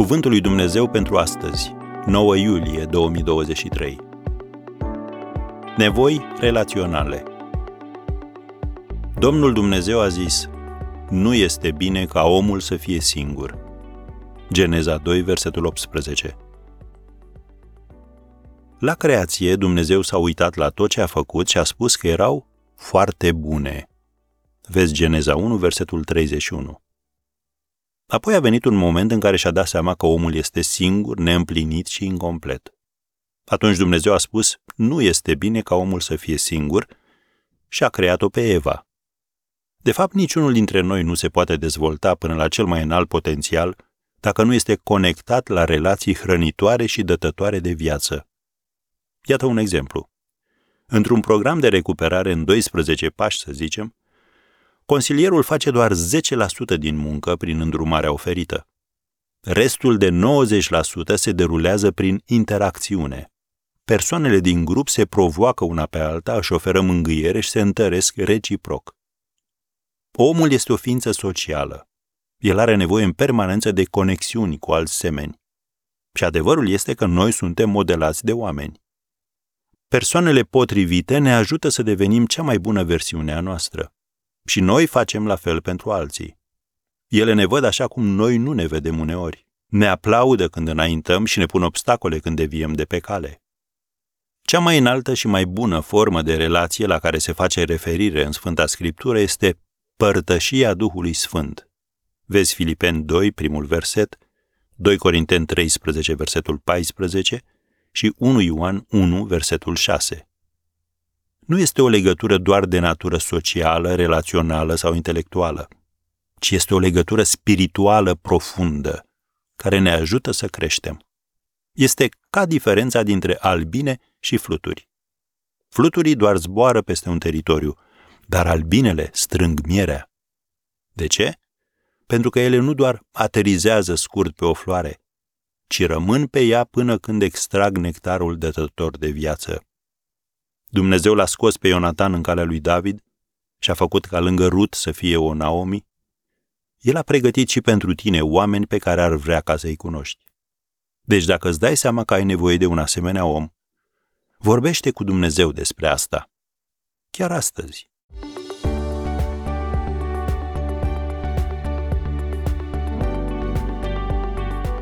Cuvântul lui Dumnezeu pentru astăzi, 9 iulie 2023. Nevoi relaționale. Domnul Dumnezeu a zis: Nu este bine ca omul să fie singur. Geneza 2, versetul 18. La creație, Dumnezeu s-a uitat la tot ce a făcut și a spus că erau foarte bune. Vezi Geneza 1, versetul 31. Apoi a venit un moment în care și-a dat seama că omul este singur, neîmplinit și incomplet. Atunci Dumnezeu a spus, nu este bine ca omul să fie singur și a creat-o pe Eva. De fapt, niciunul dintre noi nu se poate dezvolta până la cel mai înalt potențial dacă nu este conectat la relații hrănitoare și dătătoare de viață. Iată un exemplu. Într-un program de recuperare în 12 pași, să zicem, consilierul face doar 10% din muncă prin îndrumarea oferită. Restul de 90% se derulează prin interacțiune. Persoanele din grup se provoacă una pe alta, își oferă mângâiere și se întăresc reciproc. Omul este o ființă socială. El are nevoie în permanență de conexiuni cu alți semeni. Și adevărul este că noi suntem modelați de oameni. Persoanele potrivite ne ajută să devenim cea mai bună versiune a noastră. Și noi facem la fel pentru alții. Ele ne văd așa cum noi nu ne vedem uneori. Ne aplaudă când înaintăm și ne pun obstacole când deviem de pe cale. Cea mai înaltă și mai bună formă de relație la care se face referire în Sfânta Scriptură este părtășia Duhului Sfânt. Vezi Filipeni 2, primul verset, 2 Corinteni 13, versetul 14 și 1 Ioan 1, versetul 6 nu este o legătură doar de natură socială, relațională sau intelectuală, ci este o legătură spirituală profundă, care ne ajută să creștem. Este ca diferența dintre albine și fluturi. Fluturii doar zboară peste un teritoriu, dar albinele strâng mierea. De ce? Pentru că ele nu doar aterizează scurt pe o floare, ci rămân pe ea până când extrag nectarul dătător de viață. Dumnezeu l-a scos pe Ionatan în calea lui David și a făcut ca lângă Rut să fie o Naomi. El a pregătit și pentru tine oameni pe care ar vrea ca să-i cunoști. Deci dacă îți dai seama că ai nevoie de un asemenea om, vorbește cu Dumnezeu despre asta. Chiar astăzi.